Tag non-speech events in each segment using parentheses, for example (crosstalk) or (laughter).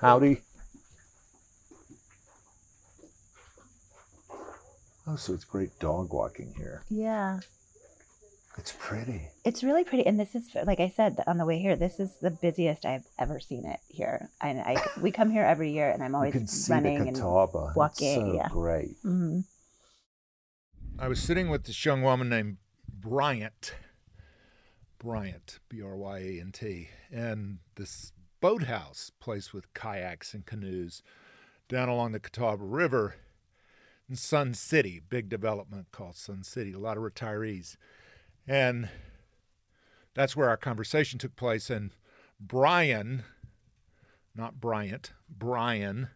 Howdy. Oh, so it's great dog walking here. Yeah. It's pretty. It's really pretty. And this is, like I said on the way here, this is the busiest I've ever seen it here. And I, (laughs) we come here every year and I'm always you can see running the and Catawba. walking, It's so yeah. great. Mhm. I was sitting with this young woman named Bryant. Bryant, B R Y A N T, and this boathouse place with kayaks and canoes down along the Catawba River in Sun City, big development called Sun City, a lot of retirees. And that's where our conversation took place. And Brian, not Bryant, Brian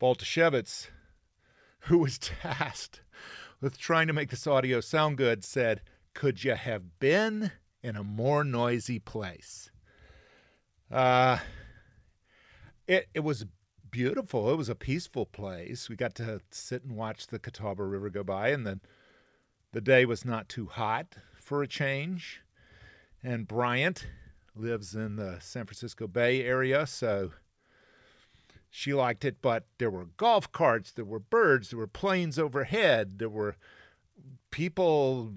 Baltashevitz, (laughs) who was tasked with trying to make this audio sound good, said, Could you have been in a more noisy place? Uh, it, it was beautiful. It was a peaceful place. We got to sit and watch the Catawba River go by, and then the day was not too hot for a change. And Bryant lives in the San Francisco Bay Area, so she liked it, but there were golf carts, there were birds, there were planes overhead, there were people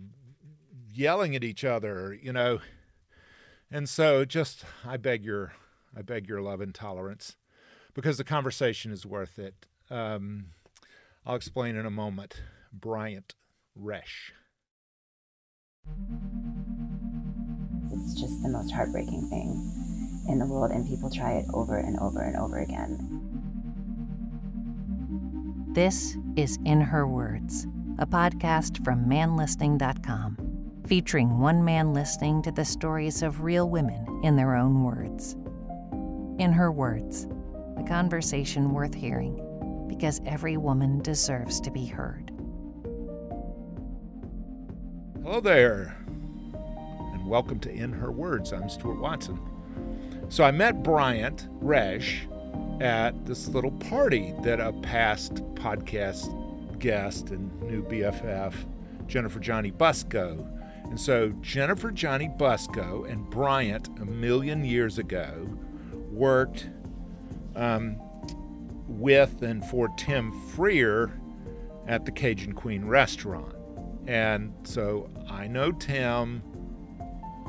yelling at each other, you know. And so just I beg your I beg your love and tolerance because the conversation is worth it. Um, I'll explain in a moment. Bryant Resch. It's just the most heartbreaking thing in the world, and people try it over and over and over again. This is In Her Words, a podcast from manlistening.com, featuring one man listening to the stories of real women in their own words. In Her Words, a conversation worth hearing because every woman deserves to be heard. Hello there, and welcome to In Her Words. I'm Stuart Watson. So I met Bryant Resch at this little party that a past podcast guest and new BFF, Jennifer Johnny Busco. And so Jennifer Johnny Busco and Bryant, a million years ago, worked um, with and for Tim Freer at the Cajun Queen restaurant. And so I know Tim,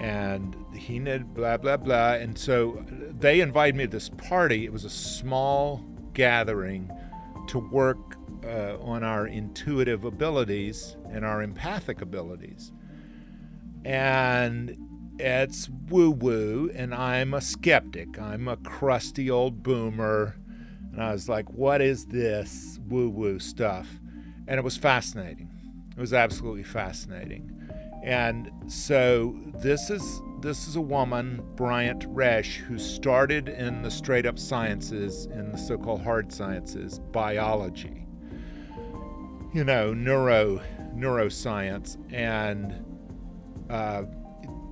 and he did blah, blah, blah. And so they invited me to this party. It was a small gathering to work uh, on our intuitive abilities and our empathic abilities. And it's woo woo, and I'm a skeptic. I'm a crusty old boomer. And I was like, what is this woo woo stuff? And it was fascinating. It was absolutely fascinating. And so this is this is a woman, Bryant Resch, who started in the straight up sciences, in the so-called hard sciences, biology. You know, neuro neuroscience, and uh,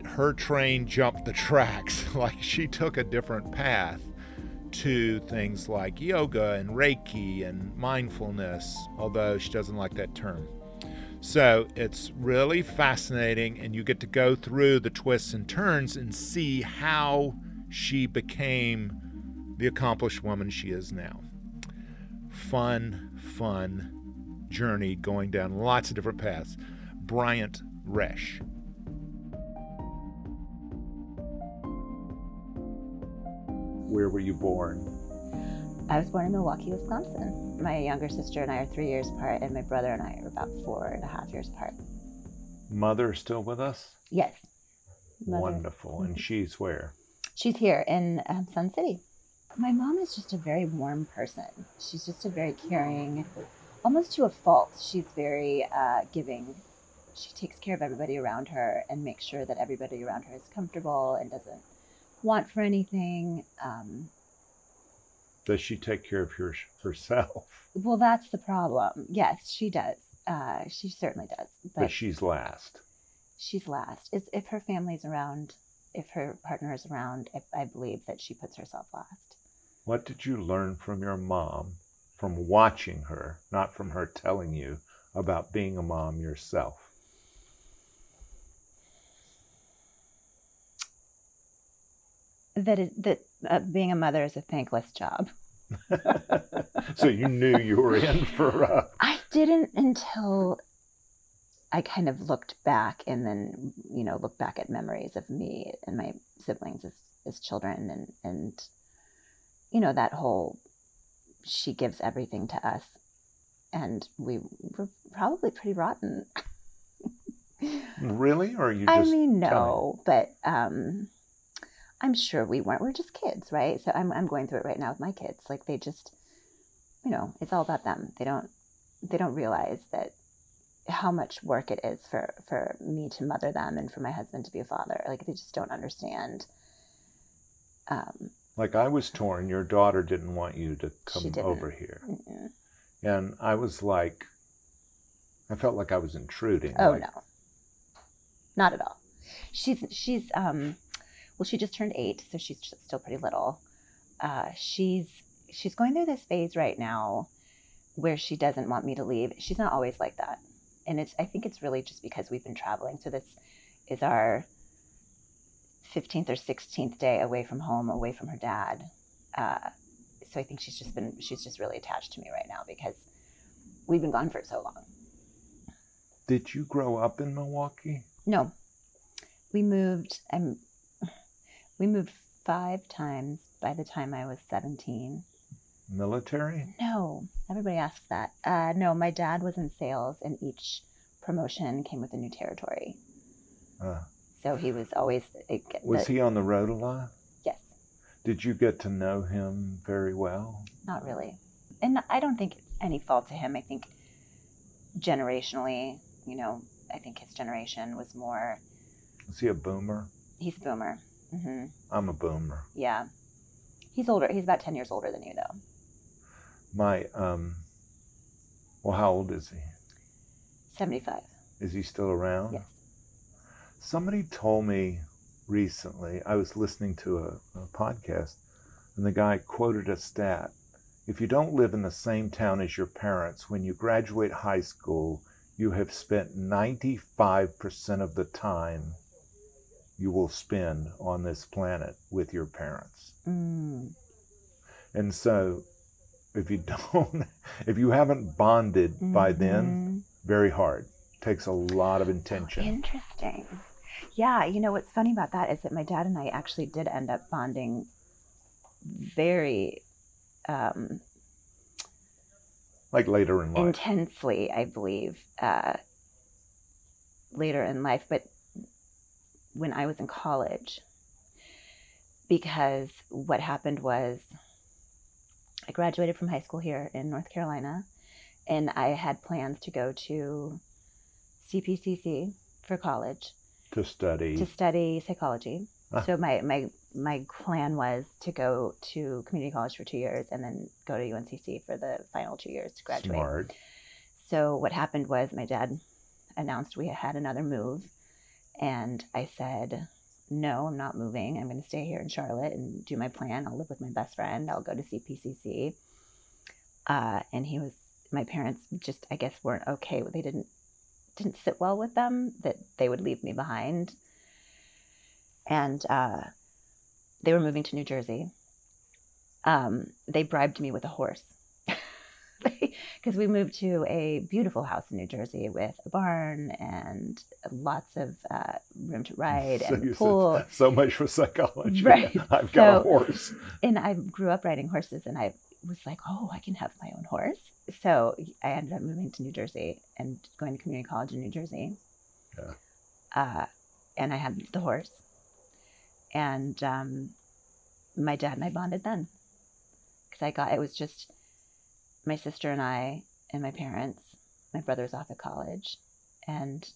her train jumped the tracks. (laughs) like she took a different path to things like yoga and Reiki and mindfulness, although she doesn't like that term. So it's really fascinating, and you get to go through the twists and turns and see how she became the accomplished woman she is now. Fun, fun journey going down lots of different paths. Bryant Resch. Where were you born? I was born in Milwaukee, Wisconsin. My younger sister and I are three years apart, and my brother and I are about four and a half years apart. Mother still with us? Yes. Mother- Wonderful. And she's where? She's here in um, Sun City. My mom is just a very warm person. She's just a very caring, almost to a fault. She's very uh, giving. She takes care of everybody around her and makes sure that everybody around her is comfortable and doesn't want for anything. Um, Does she take care of her, herself? well, that's the problem. Yes, she does. Uh, she certainly does. But, But she's last. she's last. Is if her family's around, if her partner is around, I, I believe that she puts herself last. What did you learn from your mom from watching her, not from her telling you about being a mom yourself? That it, that uh, being a mother is a thankless job. (laughs) (laughs) so you knew you were in for. Uh... I didn't until I kind of looked back and then, you know, looked back at memories of me and my siblings as, as children and, and, you know, that whole she gives everything to us. And we were probably pretty rotten. really? Or you I mean, no, but um, I'm sure we weren't. We're just kids, right? So I'm, I'm going through it right now with my kids. Like they just, you know, it's all about them. They don't, they don't realize that how much work it is for for me to mother them and for my husband to be a father. Like they just don't understand. Um, like I was torn. Your daughter didn't want you to come over here, mm and I was like, I felt like I was intruding. Oh like, no, not at all. She's she's um, well, she just turned eight, so she's still pretty little. Uh, she's she's going through this phase right now where she doesn't want me to leave. She's not always like that and it's I think it's really just because we've been traveling. So this is our 15th or 16th day away from home, away from her dad. Uh, so I think she's just been she's just really attached to me right now because we've been gone for so long. Did you grow up in Milwaukee? No, we moved. I'm. We moved five times by the time I was 17 military? No, everybody asks that. Uh, no, my dad was in sales, and each promotion came with a new territory. Uh, so he was always. It, was the, he on the road a lot? Yes. Did you get to know him very well? Not really, and I don't think any fault to him. I think generationally, you know, I think his generation was more. Is he a boomer? He's a boomer. Mm-hmm. I'm a boomer. Yeah. He's older. He's about 10 years older than you, though my um well how old is he 75 is he still around yes somebody told me recently i was listening to a, a podcast and the guy quoted a stat if you don't live in the same town as your parents when you graduate high school you have spent 95% of the time you will spend on this planet with your parents. Mm. And so if you (laughs) don't if you haven't bonded mm-hmm. by then very hard takes a lot of intention oh, interesting yeah you know what's funny about that is that my dad and i actually did end up bonding very um like later in life intensely i believe uh later in life but when i was in college because what happened was I graduated from high school here in North Carolina, and I had plans to go to CPCC for college to study to study psychology. Ah. So my my my plan was to go to community college for two years and then go to UNCC for the final two years to graduate. Smart. So what happened was my dad announced we had another move, and I said, no, I'm not moving. I'm going to stay here in Charlotte and do my plan. I'll live with my best friend. I'll go to CPCC. Uh, and he was, my parents just, I guess, weren't okay. They didn't, didn't sit well with them that they would leave me behind. And uh, they were moving to New Jersey. Um, they bribed me with a horse (laughs) because we moved to a beautiful house in New Jersey with a barn and lots of uh, room to (laughs) ride so and pool. (laughs) so much for psychology. Right. I've got so, a horse. And I grew up riding horses, and I was like, oh, I can have my own horse. So I ended up moving to New Jersey and going to community college in New Jersey. Yeah. Uh, and I had the horse. And um, my dad and I bonded then because I got it was just my sister and I and my parents. My brother's off at college, and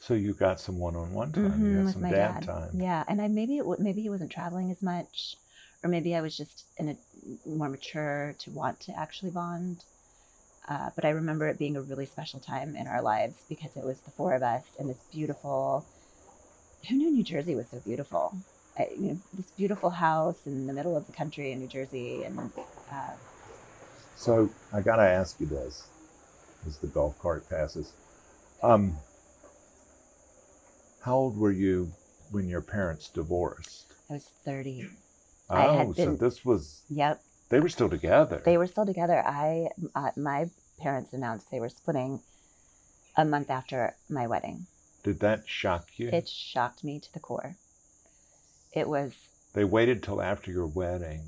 so you got some one-on-one time. Mm-hmm, you got some dad, dad, time. Yeah, and I maybe it, maybe he wasn't traveling as much, or maybe I was just in a more mature to want to actually bond. Uh, but I remember it being a really special time in our lives because it was the four of us in this beautiful. Who knew New Jersey was so beautiful? I, you know, this beautiful house in the middle of the country in New Jersey, and uh, so I got to ask you this as the golf cart passes. Um, how old were you when your parents divorced? I was 30. I had Oh, so this was Yep, they were still together. they were still together. I uh, my parents announced they were splitting a month after my wedding. Did that shock you? It shocked me to the core. It was They waited till after your wedding.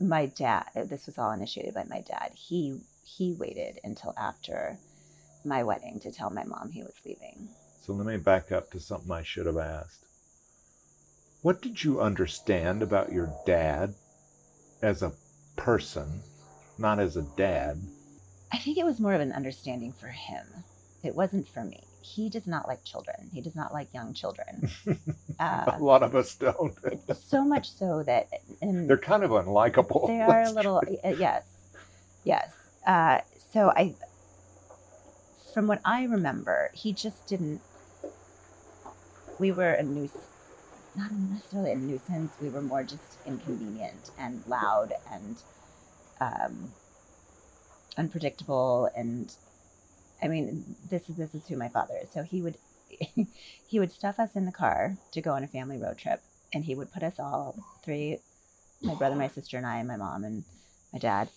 My dad. This was all initiated by my dad. He he waited until after my wedding to tell my mom he was leaving. So let me back up to something I should have asked. What did you understand about your dad as a person, not as a dad? I think it was more of an understanding for him. It wasn't for me. He does not like children. He does not like young children. (laughs) Uh, a lot of us don't. (laughs) so much so that and They're kind of unlikable. they (laughs) are a little uh, yes yes uh, so i from what i remember he just didn't we were a nuisance not necessarily a nuisance we were more just inconvenient and loud and um, unpredictable and i mean this is this is who my father is so he would (laughs) he would stuff us in the car to go on a family road trip and he would put us all three my brother my sister and i and my mom and my dad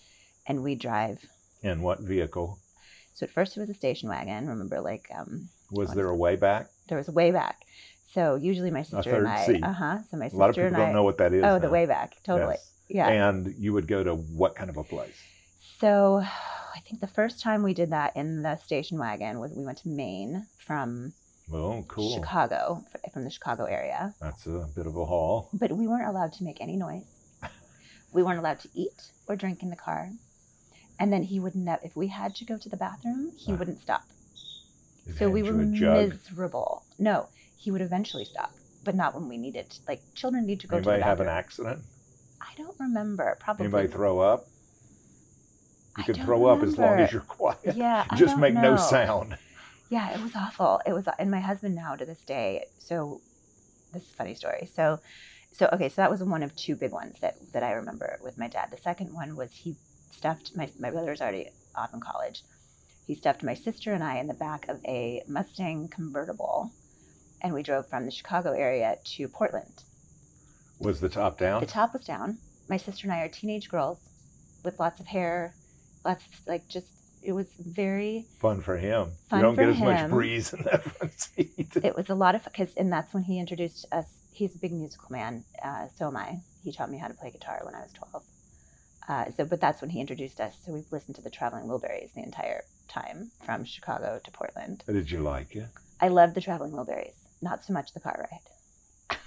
and we drive In what vehicle? so at first it was a station wagon remember like um Was there a way back? there was a way back so usually my sister and i seat. uh-huh so my sister A lot of people don't i know what that is. oh the way back totally Yes. yeah And you would go to what kind of a place? so i think the first time we did that in the station wagon was we went to maine from Oh, cool. chicago from the chicago area That's a bit of a haul. but we weren't allowed to make any noise. (laughs) We weren't allowed to eat or drink in the car. And then he would never, if we had to go to the bathroom, he Ah. wouldn't stop. So we were you a jug. miserable. No, he would eventually stop, but not when we needed. Like children need to go Anybody to the have an accident? I don't remember. Probably. Anybody throw up? You can throw up as long as you're quiet. Yeah, (laughs) Just make no sound. Yeah, it was awful. It was, and my husband now to this day. So, this is a funny story. So, so okay, so that was one of two big ones that that I remember with my dad. The second one was he stuffed my my brother was already off in college. He stuffed my sister and I in the back of a Mustang convertible, and we drove from the Chicago area to Portland. Was the top down? The top was down. My sister and I are teenage girls with lots of hair, of like just. It was very Fun for him. Fun you don't get as much breeze in that (laughs) front seat. it was a lot of because and that's when he introduced us he's a big musical man uh, so am i he taught me how to play guitar when i was 12 uh, so but that's when he introduced us so we've listened to the traveling wilburys the entire time from chicago to portland Did you like it? i loved the traveling wilburys not so much the car ride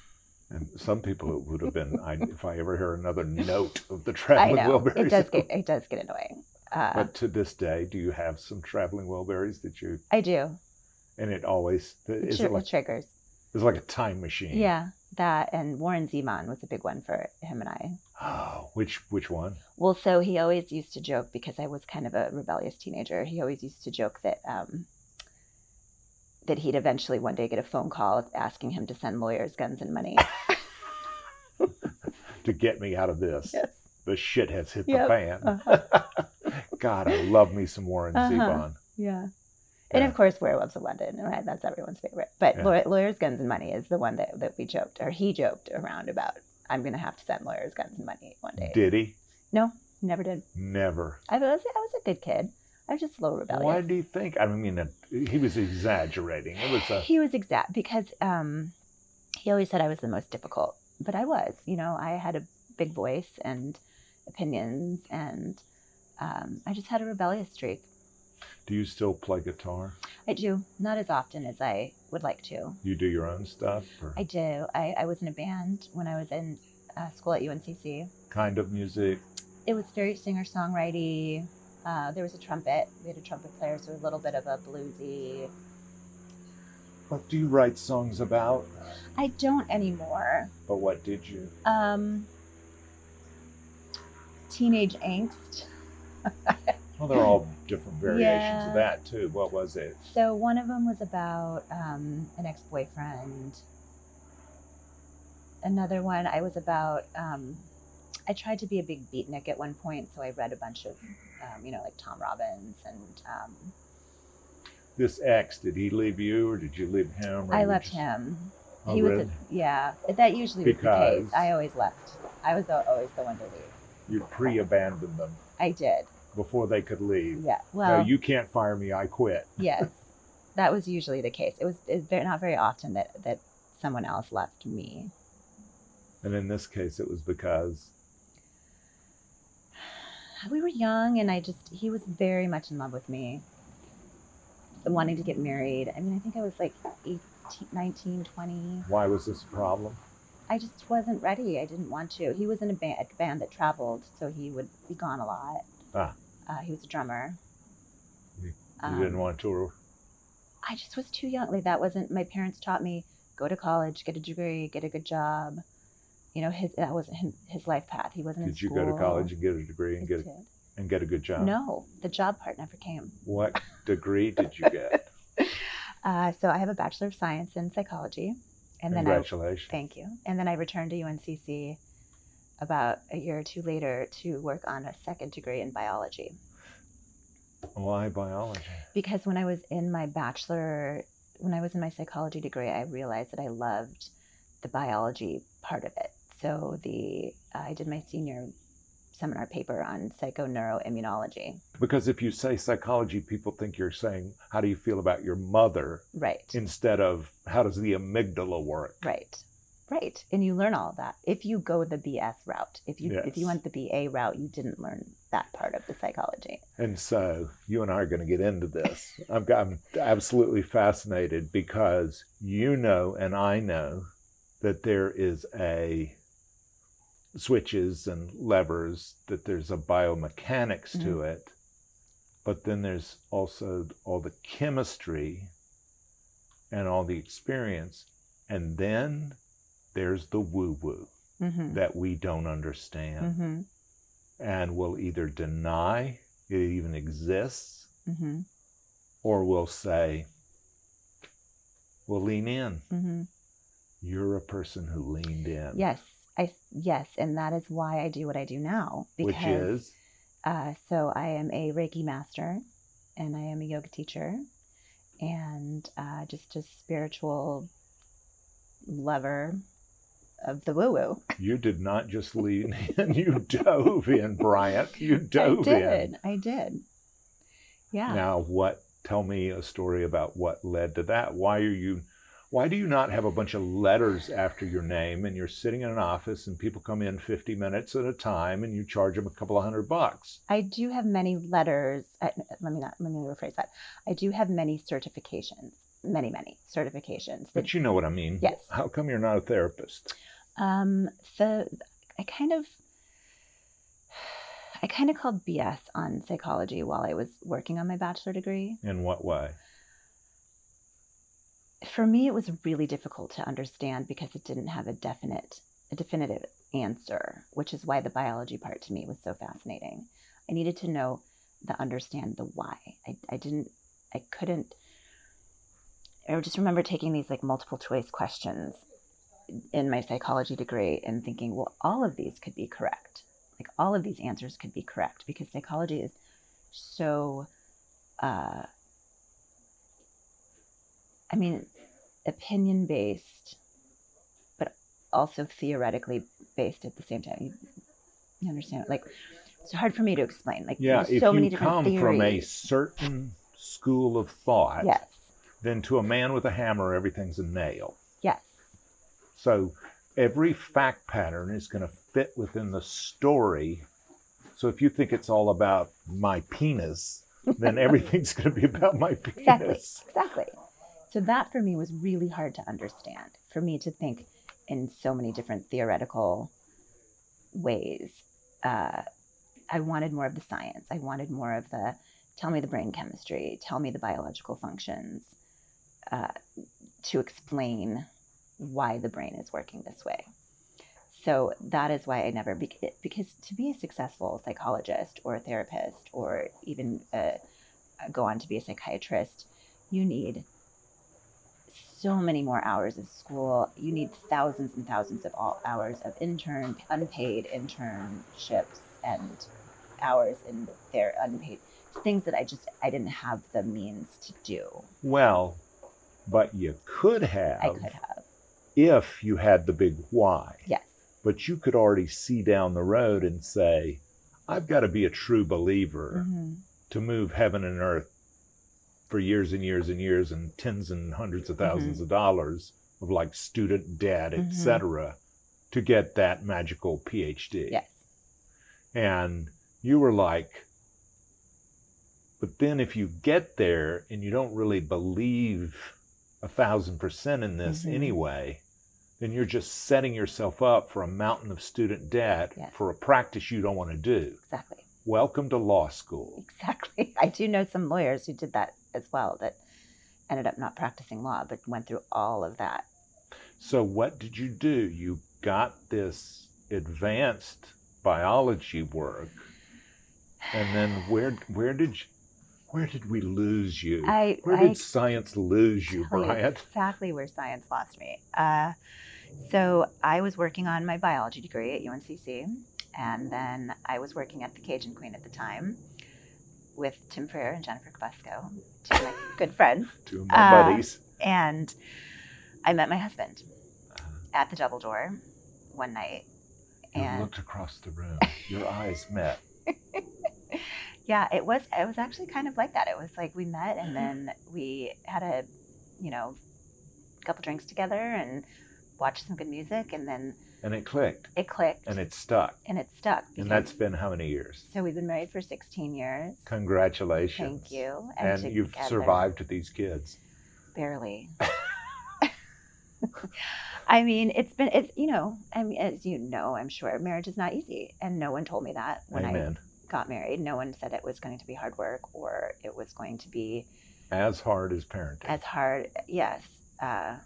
And some people it would have been. I, (laughs) if I ever hear another note of the i traveling know Wilburys. it does get (laughs) it does get annoying uh, But to this day, do you have some traveling Wilburys that you? i do And it always is it like triggers it's like a time machine. yeah that and warren zevon was a big one for him and i Oh, which which one? Well, so he always used to joke because I was kind of a rebellious teenager. He always used to joke that um, that he'd eventually one day get a phone call asking him to send lawyers guns and money. (laughs) To get me out of this, yes. the shit has hit Yep. the fan. Uh-huh. God, I love me some Warren Uh-huh. Zevon. Yeah. And Yeah. of course, Werewolves of London, right? That's everyone's favorite. But Yeah. law- lawyers, guns, and money is the one that, that we joked, or he joked around about. I'm going to have to send lawyers, guns, and money one day. Did he? No, never did. Never. I was I was a good kid. I was just a little rebellious. Why do you think? I mean, it, he was exaggerating. It was a. he was exact because um, he always said I was the most difficult, but I was. You know, I had a big voice and opinions, and um, I just had a rebellious streak. Do you still play guitar? I do not as often as I would like to. You do your own stuff, or I do. I, I was in a band when I was in uh, school at UNCC. kind of music? It was very singer songwriting. Uh, there was a trumpet. We had a trumpet player, so a little bit of a bluesy. What do you write songs about? I don't anymore. But what did you? Um, teenage angst. (laughs) Well, they're all different variations Yeah. of that too. What was it? So one of them was about um, an ex-boyfriend. Another one, I was about. Um, I tried to be a big beatnik at one point, so I read a bunch of, um, you know, like Tom Robbins, and um, This ex, did he leave you or did you leave him? I left just- him. Oh, he was, really? a, yeah. That usually was the case. I always left. I was the, always the one to leave. You pre-abandoned them I did. before they could leave. Yeah. Well, no, you can't fire me. I quit. (laughs) yes, that was usually the case. It was very, not very often that that someone else left me. And in this case, it was because (sighs) We were young, and I just he was very much in love with me. Wanting to get married. I mean, I think I was like 18, 19, 20. why was this a problem? I just wasn't ready. I didn't want to. He was in a band, a band that traveled, so he would be gone a lot. Ah. Uh, he was a drummer. You Um, didn't want to. I just was too young. Like that wasn't. My parents taught me go to college, get a degree, get a good job. You know, his that wasn't his life path. He wasn't. in Did you go to college and get a degree and I get a, and get a good job? No, the job part never came. What (laughs) degree did you get? (laughs) Uh, so I have a bachelor of science in psychology, and then I Congratulations. thank you. And then I returned to UNCC about a year or two later to work on a second degree in biology. Why biology? because when I was in my bachelor, when I was in my psychology degree, I realized that I loved the biology part of it. So the I did my senior seminar paper on psychoneuroimmunology. Because if you say psychology, people think you're saying, how do you feel about your mother? Right, Instead of, how does the amygdala work? right, right. And you learn all that if you go the BS route. If you if you went the BA route, you didn't learn that part of the psychology. And so you and I are going to get into this. (laughs) I'm, I'm absolutely fascinated because you know and I know that there is a switches and levers, that there's a biomechanics to Mhm. it, but then there's also all the chemistry and all the experience. And then there's the woo woo Mm-hmm. that we don't understand Mm-hmm. and will either deny it even exists Mm-hmm. or will say, we'll lean in. Mm-hmm. You're a person who leaned in. Yes, I yes, and that is why I do what I do now. Because Which is, Uh, so I am a Reiki master, and I am a yoga teacher, and uh, just a spiritual lover of the woo woo. (laughs) you did not just lean (laughs) in, you dove in, Bryant. You (laughs) dove I in. did. I did. Yeah. Now, what? Tell me a story about what led to that. Why are you? Why do you not have a bunch of letters after your name and you're sitting in an office and people come in 50 minutes at a time and you charge them a couple of hundred bucks? I do have many letters. Uh, let me not. Let me rephrase that. I do have many certifications. Many, many certifications. But you know what I mean. Yes. How come you're not a therapist? Um, the I kind of I kind of called BS on psychology while I was working on my bachelor degree. In what way? For me, it was really difficult to understand because it didn't have a definite a definitive answer, which is why the biology part to me was so fascinating. I needed to know the understand the why. I, I didn't I couldn't I just remember taking these like multiple choice questions in my psychology degree and thinking, well, all of these could be correct. Like all of these answers could be correct because psychology is so, uh, I mean, opinion based, but also theoretically based at the same time. You, you understand? Like, it's hard for me to explain. Like, Yeah, there's if so you many different come theories. from a certain school of thought, yes, then to a man with a hammer, everything's a nail. yes, So every fact pattern is going to fit within the story. So if you think it's all about my penis, then (laughs) everything's going to be about my penis. Exactly. Exactly. So that for me was really hard to understand. For me to think in so many different theoretical ways. Uh, I wanted more of the science. I wanted more of the tell me the brain chemistry, tell me the biological functions uh, to explain why the brain is working this way. So that is why I never, because to be a successful psychologist or a therapist or even uh, go on to be a psychiatrist, you need so many more hours of school. You need thousands and thousands of all hours of intern, unpaid internships, and hours in their unpaid things that I just I didn't have the means to do. Well, but you could have I could have. if you had the big why. Yes. But you could already see down the road and say, I've got to be a true believer Mhm. to move heaven and earth for years and years and years and tens and hundreds of 1000s Mm-hmm. of dollars of like student debt, Mhm. etc., to get that magical PhD. Yes. And you were like, but then if you get there and you don't really believe a thousand percent in this Mhm. anyway, then you're just setting yourself up for a mountain of student debt Yes. for a practice you don't want to do. Exactly. Welcome to law school. Exactly. (laughs) I do know some lawyers who did that as well that ended up not practicing law, but went through all of that. So, what did you do? You got this advanced biology work, and then where where did you, where did we lose you? I, where I did science lose you, Bryant? exactly where science lost me. Uh, so I was working on my biology degree at UNCC, and then I was working at the Cajun Queen at the time with Tim Freer and Jennifer Cabusco, two of my (laughs) good friends. Two of my Uh, buddies. And I met my husband Uh-huh. at the Double Door one night. You And looked across the room. (laughs) Your eyes met. yeah, it was it was actually kind of like that. It was like we met and then (laughs) we had a, you know, couple drinks together and watched some good music and then And it clicked. it clicked And it stuck. and it stuck. And that's been how many years? so we've been married for 16 years. Congratulations. Thank you. And, you've together- survived these kids. barely. (laughs) I mean, it's been it's you know, I mean, as you know, I'm sure marriage is not easy, and no one told me that when Amen. I got married. No one said it was going to be hard work or it was going to be As hard as parenting. as hard. Yes. Uh,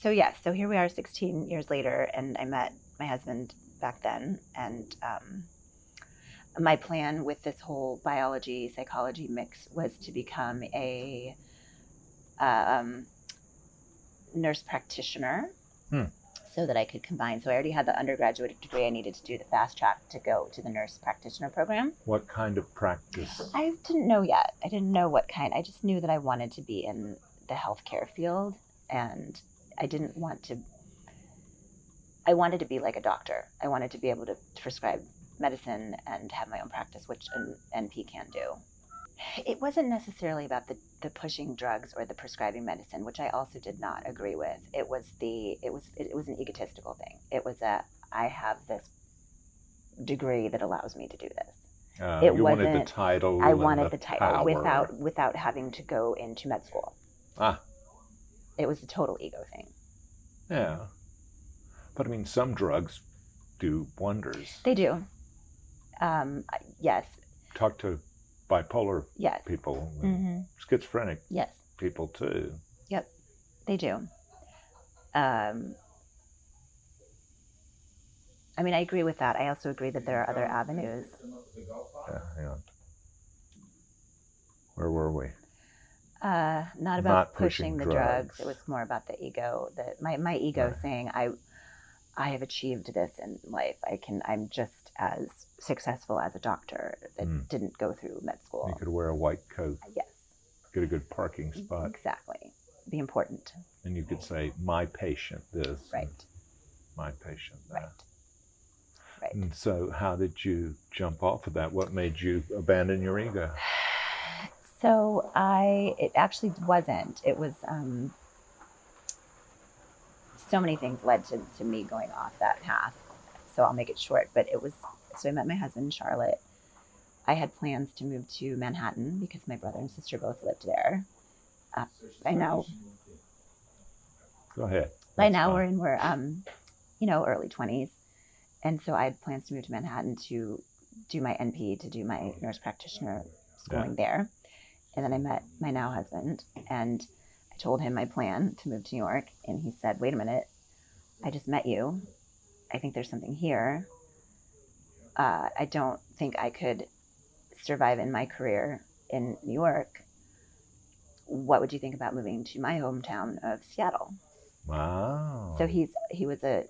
so yes. So here we are, 16 years later, and I met my husband back then, and um, my plan with this whole biology psychology mix was to become a um, nurse practitioner. Hmm. So that I could combine. So I already had the undergraduate degree. I needed to do the fast track to go to the nurse practitioner program. what kind of practice? I didn't know yet. I didn't know what kind. I just knew that I wanted to be in the healthcare field and I didn't want to I wanted to be like a doctor. I wanted to be able to prescribe medicine and have my own practice, which an NP can do. It wasn't necessarily about the, the pushing drugs or the prescribing medicine, which I also did not agree with. It was the it was it, was an egotistical thing. It was a I have this degree that allows me to do this. Uh, It you wanted the wasn't- title. I wanted the, title power. without without having to go into med school. Ah, It was a total ego thing. yeah. But I mean, some drugs do wonders. They do. Um, yes, Talk to bipolar yes, people, and hmm schizophrenic yes, people too. yep, they do. Um, I mean, I agree with that. I also agree that there are other avenues. Yeah, hang on. Where were we? Uh, not about Not pushing, pushing the drugs. drugs. It was more about the ego. That my my ego Right. saying I, I have achieved this in life. I can. I'm just as successful as a doctor that Mm. didn't go through med school. You could wear a white coat, Yes, get a good parking spot, exactly. Be important. and you could say, "My patient this," Right. "My patient that." Right. Right. And so, how did you jump off of that? What made you abandon your ego? (sighs) (sighs) (sighs) So I, it actually wasn't. It was, um, so many things led to, to me going off that path. So I'll make it short, but it was, so I met my husband Charlotte. I had plans to move to Manhattan because my brother and sister both lived there. Uh, by now, Go ahead. by now fine. we're in, we're, um, you know, early 20s. And so I had plans to move to Manhattan to do my NP, to do my nurse practitioner schooling there. And then I met my now husband and I told him my plan to move to New York. And he said, wait a minute, I just met you. I think there's something here. Uh, I don't think I could survive in my career in New York. What would you think about moving to my hometown of Seattle? Wow. So he's he was a,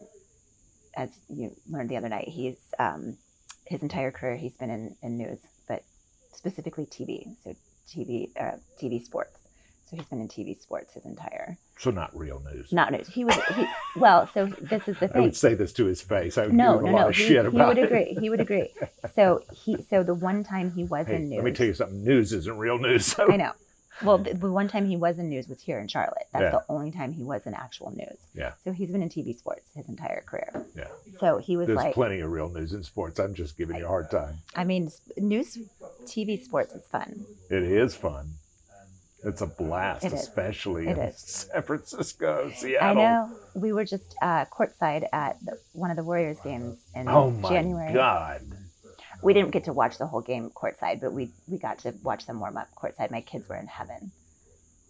as you learned the other night, he's um, his entire career he's been in, in news, but specifically TV. So TV uh, TV sports. So he's been in TV sports his entire So not real news. not news. He was he, well. So this is the thing. I would say this to his face. I would no, give him no, a lot no. of He, shit he about would it. agree. He would agree. So he so the one time he was Hey, in news. let me tell you something. News isn't real news. So. I know. Well, the, the one time he was in news was here in Charlotte. That's Yeah. the only time he was in actual news. Yeah. So he's been in TV sports his entire career. Yeah. So he was There's like, plenty of real news in sports. I'm just giving you a hard time. I mean, news, TV sports is fun. It is fun. It's a blast, It especially in is. (laughs) San Francisco, Seattle. I know. We were just uh, courtside at the, one of the Warriors games in Oh my January. God. We didn't get to watch the whole game courtside, but we we got to watch them warm up courtside. My kids were in heaven.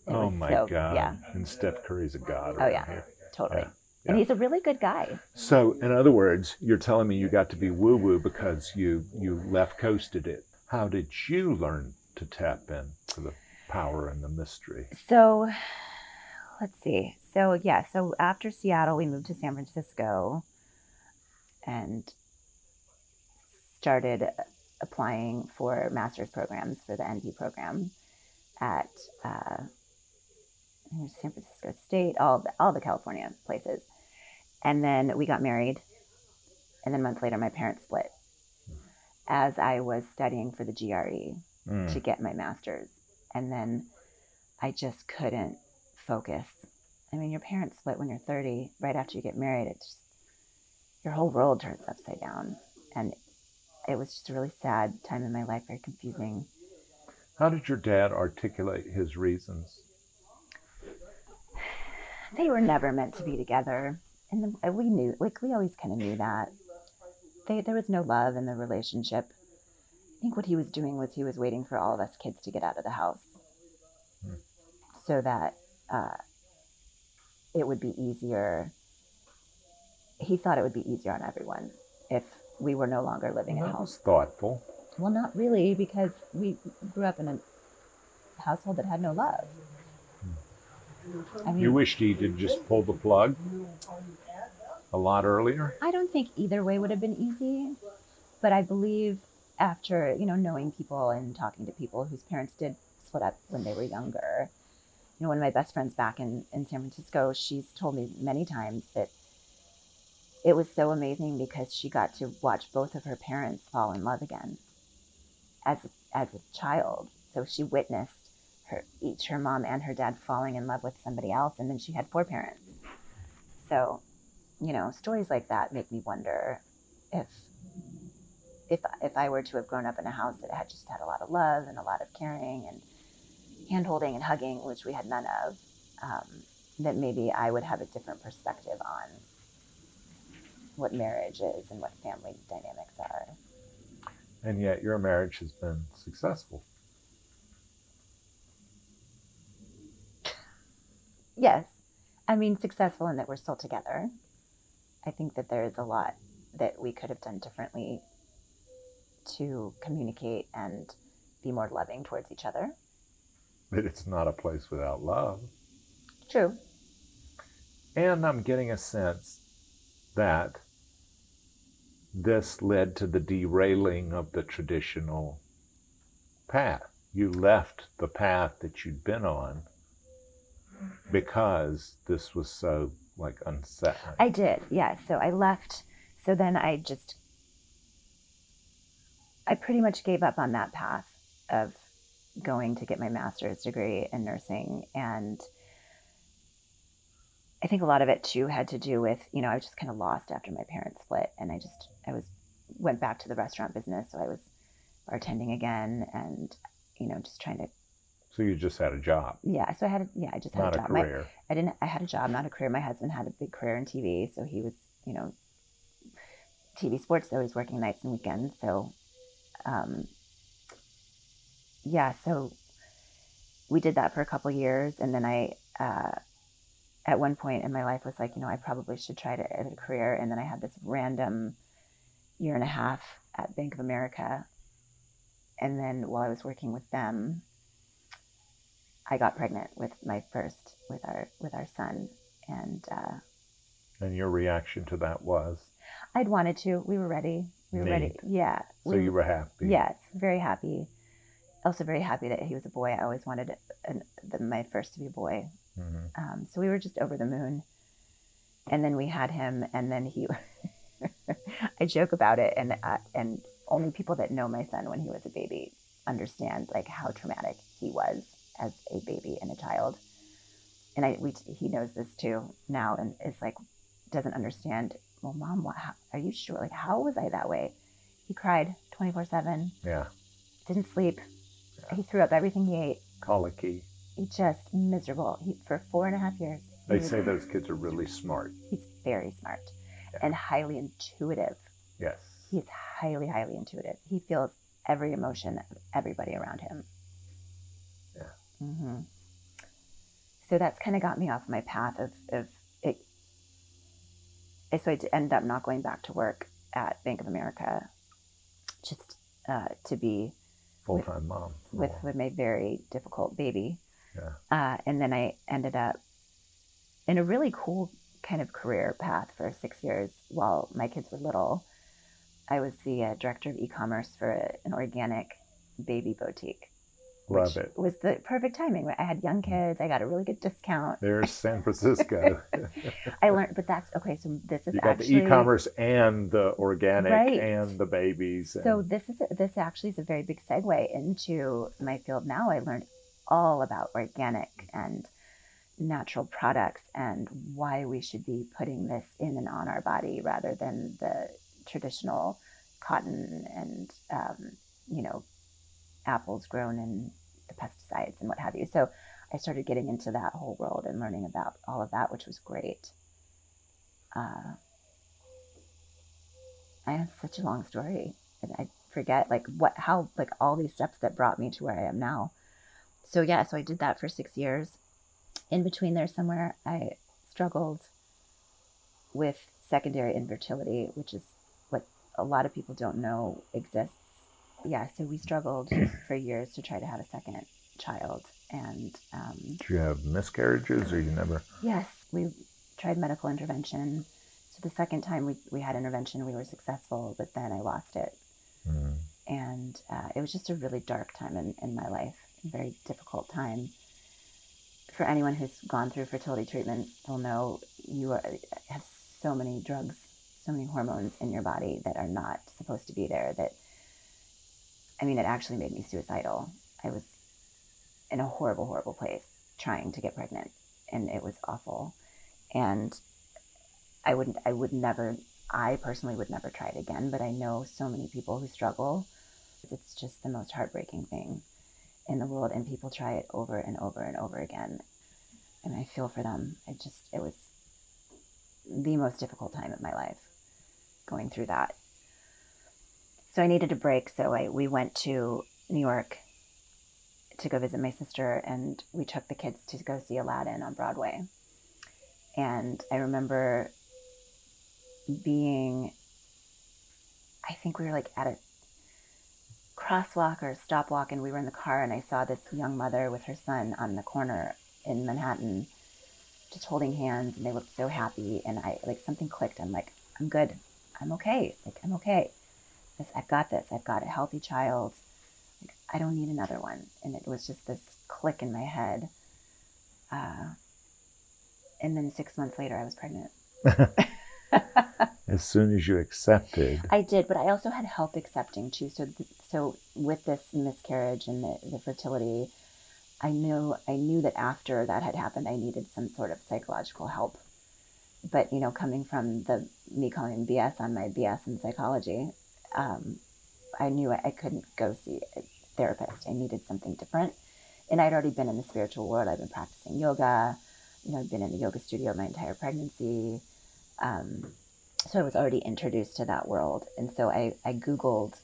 It Oh my so- God. Yeah, And Steph Curry's a god. Oh, yeah. here. totally. Yeah, And he's a really good guy. So, in other words, you're telling me you got to be woo woo because you you left coasted it. How did you learn to tap in to the power and the mystery? So, let's see. So yeah, so after Seattle, we moved to San Francisco, and started applying for master's programs for the NP program at uh, I think it was San Francisco State, all the, all the California places, and then we got married, and then a month later, my parents split. As I was studying for the GRE, Mm. to get my master's. And then I just couldn't focus. I mean, your parents split when you're 30, right after you get married. It's just, your whole world turns upside down. And it was just a really sad time in my life, very confusing. How did your dad articulate his reasons? They were never meant to be together. And we knew, like, we always kind of knew that. They, there was no love in the relationship. I think what he was doing was he was waiting for all of us kids to get out of the house Hmm. so that uh, it would be easier. He thought it would be easier on everyone if we were no longer living at That home. thoughtful. Well, not really, because we grew up in a household that had no love. I mean, You wished he did just pull the plug a lot earlier? I don't think either way would have been easy, but I believe after you know knowing people and talking to people whose parents did split up when they were younger, you know, one of my best friends back in in San Francisco, she's told me many times that it was so amazing because she got to watch both of her parents fall in love again as as a child. So she witnessed her each her mom and her dad falling in love with somebody else, and then she had four parents. So you know, stories like that make me wonder if if if I were to have grown up in a house that had just had a lot of love and a lot of caring and hand holding and hugging, which we had none of, um, that maybe I would have a different perspective on what marriage is and what family dynamics are. And yet your marriage has been successful. Yes, I mean successful in that we're still together. I think that there is a lot that we could have done differently to communicate and be more loving towards each other. But it's not a place without love. True. And I'm getting a sense that this led to the derailing of the traditional path. You left the path that you'd been on because this was so like unsettling. I did, yeah. So I left. So then I just, I pretty much gave up on that path of going to get my master's degree in nursing. And I think a lot of it too had to do with, you know, I was just kind of lost after my parents split. And I just, I was, went back to the restaurant business. So I was bartending again and, you know, just trying to, so you just had a job, yeah. So I had, a, yeah, I just had not a a job. My- career. I didn't. I had a job, not a career. My husband had a big career in TV, so he was, you know, TV sports. So he was working nights and weekends. So, um, yeah. So we did that for a couple years, and then I, uh, at one point in my life, was like, you know, I probably should try to have a career. And then I had this random year and a half at Bank of America, and then while I was working with them, I got pregnant with my first with our with our son, and uh, And your reaction to that was I'd wanted to. We were ready. We were ready. Neat. Yeah. so we you were happy. Yes, very happy. also very happy that he was a boy. I always wanted an, the, my first to be a boy. Mhm. Um, so we were just over the moon. And then we had him, and then he. (laughs) I joke about it, and uh, and only people that know my son when he was a baby understand like how traumatic he was as a baby and a child. And I, we, he knows this too now, and is like doesn't understand. Well, mom, what, how, are you sure? Like, how was I that way? He cried twenty four seven, Yeah. didn't sleep. He threw up everything he ate. Colicky. Just miserable. He for four and a half years. They was- say those kids are really smart. he's very smart Yeah. and highly intuitive. Yes. He's highly, highly intuitive. He feels every emotion of everybody around him. Yeah. hmm So that's kind of got me off my path of, of it. So I ended up not going back to work at Bank of America, just uh, to be Full time mom. with, with my very difficult baby. Yeah. Uh, and then I ended up in a really cool kind of career path for six years while my kids were little. I was the uh, director of e-commerce for a, an organic baby boutique. Love it. was the perfect timing. I had young kids. I got a really good discount. There's San (laughs) Francisco. I learned, but that's okay. So this is you got actually the e-commerce and the organic Right. and the babies. And, So this is a, this actually is a very big segue into my field now. I learned all about organic and natural products and why we should be putting this in and on our body rather than the traditional cotton and um, you know apples grown in the pesticides and what have you. So I started getting into that whole world and learning about all of that, which was great. Uh, I have such a long story, and I forget like what how like all these steps that brought me to where I am now. So yeah, so I did that for six years. In between there somewhere, I struggled with secondary infertility, which is what a lot of people don't know exists. Yeah, so we struggled (clears throat) for years to try to have a second child, and um, Did you have miscarriages or you never? Yes, we tried medical intervention. So the second time we, we had intervention, we were successful, but then I lost it. Mm. And uh, it was just a really dark time in, in my life, very difficult time. For anyone who's gone through fertility treatments, they'll know you are, have so many drugs, so many hormones in your body that are not supposed to be there. That, I mean, it actually made me suicidal. I was in a horrible, horrible place trying to get pregnant, and it was awful. And I wouldn't, I would never, I personally would never try it again, but I know so many people who struggle. It's just the most heartbreaking thing in the world, and people try it over and over and over again. And I feel for them. It just, it was the most difficult time of my life going through that. So I needed a break. So I, we went to New York to go visit my sister, and we took the kids to go see Aladdin on Broadway. And I remember being, I think we were like at a crosswalk or a stop walk, and we were in the car, and I saw this young mother with her son on the corner in Manhattan, just holding hands, and they looked so happy. And I like something clicked. I'm like, I'm good. I'm okay. Like I'm okay. This, I've got this. I've got a healthy child. Like I don't need another one. And it was just this click in my head. Uh, and then six months later, I was pregnant. (laughs) (laughs) As soon as you accepted, I did, but I also had help accepting too. So, so with this miscarriage and the, the fertility, I knew I knew that after that had happened, I needed some sort of psychological help. But you know, coming from the me calling BS on my BS in psychology, um, I knew I, I couldn't go see a therapist. I needed something different, and I'd already been in the spiritual world. I've been practicing yoga. You know, I've been in the yoga studio my entire pregnancy. Um, so I was already introduced to that world. And so I, I Googled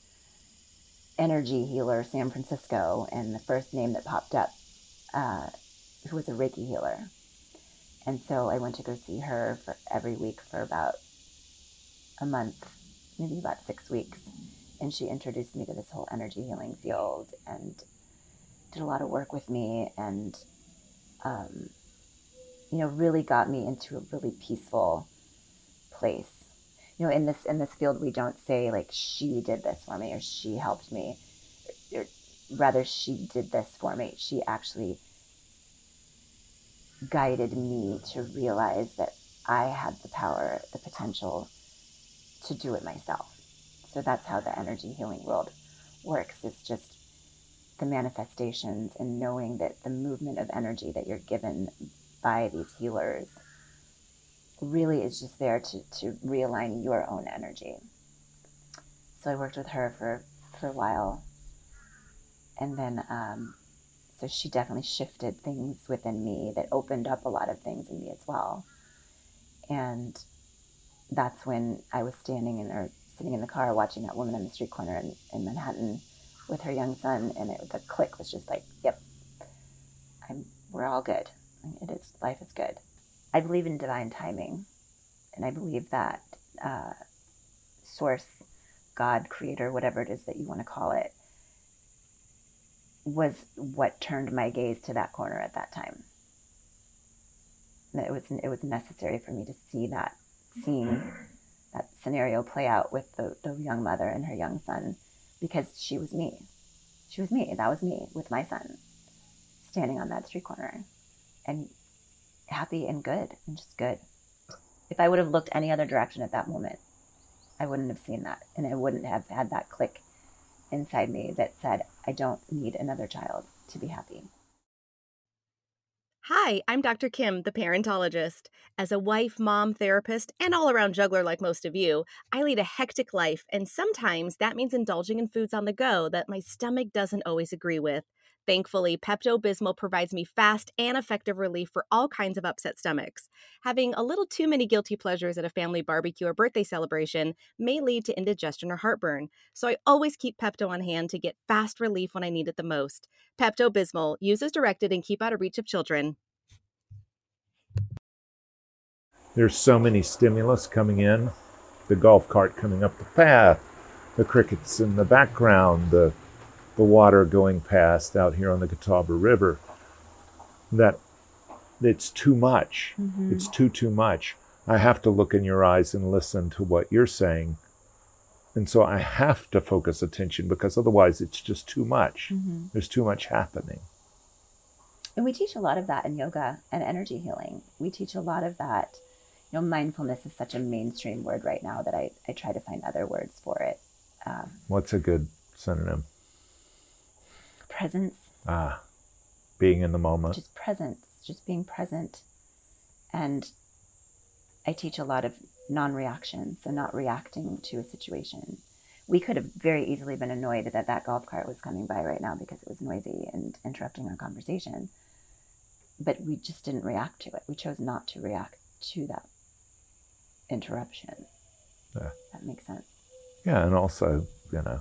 energy healer San Francisco, and the first name that popped up uh, was a Reiki healer. And so I went to go see her for every week for about a month, maybe about six weeks. And she introduced me to this whole energy healing field and did a lot of work with me and, um, you know, really got me into a really peaceful place you know in this in this field we don't say like she did this for me or she helped me or, rather she did this for me. She actually guided me to realize that I had the power, the potential to do it myself. So that's how the energy healing world works. It's just the manifestations and knowing that the movement of energy that you're given by these healers really is just there to, to realign your own energy. So I worked with her for, for a while. And then, um, so she definitely shifted things within me that opened up a lot of things in me as well. And that's when I was standing in or sitting in the car watching that woman on the street corner in, in Manhattan with her young son, and it, the click was just like, "Yep, I'm, we're all good. It is life is good." I believe in divine timing, and I believe that uh, source, God, creator, whatever it is that you want to call it, was what turned my gaze to that corner at that time. it was it was necessary for me to see that scene, that scenario play out with the, the young mother and her young son, because she was me. She was me. That was me with my son, standing on that street corner, and happy and good and just good. If I would have looked any other direction at that moment, I wouldn't have seen that. And I wouldn't have had that click inside me that said, I don't need another child to be happy. Hi, I'm Dr. Kim, the parentologist. As a wife, mom, therapist, and all around juggler like most of you, I lead a hectic life, and sometimes that means indulging in foods on the go that my stomach doesn't always agree with. Thankfully, Pepto Bismol provides me fast and effective relief for all kinds of upset stomachs. Having a little too many guilty pleasures at a family barbecue or birthday celebration may lead to indigestion or heartburn, so I always keep Pepto on hand to get fast relief when I need it the most. Pepto Bismol, use as directed and keep out of reach of children. There's so many stimulus coming in the golf cart coming up the path, the crickets in the background, the the water going past out here on the Catawba River that it's too much. Mm-hmm. It's too, too much. I have to look in your eyes and listen to what you're saying. And so I have to focus attention because otherwise it's just too much. Mm-hmm. There's too much happening. And we teach a lot of that in yoga and energy healing. We teach a lot of that. You know, mindfulness is such a mainstream word right now that I, I try to find other words for it. Um, What's a good synonym? Presence. Ah, being in the moment. Just presence, just being present. And I teach a lot of non reaction, so not reacting to a situation. We could have very easily been annoyed that that golf cart was coming by right now because it was noisy and interrupting our conversation. But we just didn't react to it. We chose not to react to that interruption. Yeah. That makes sense. Yeah, and also, you know,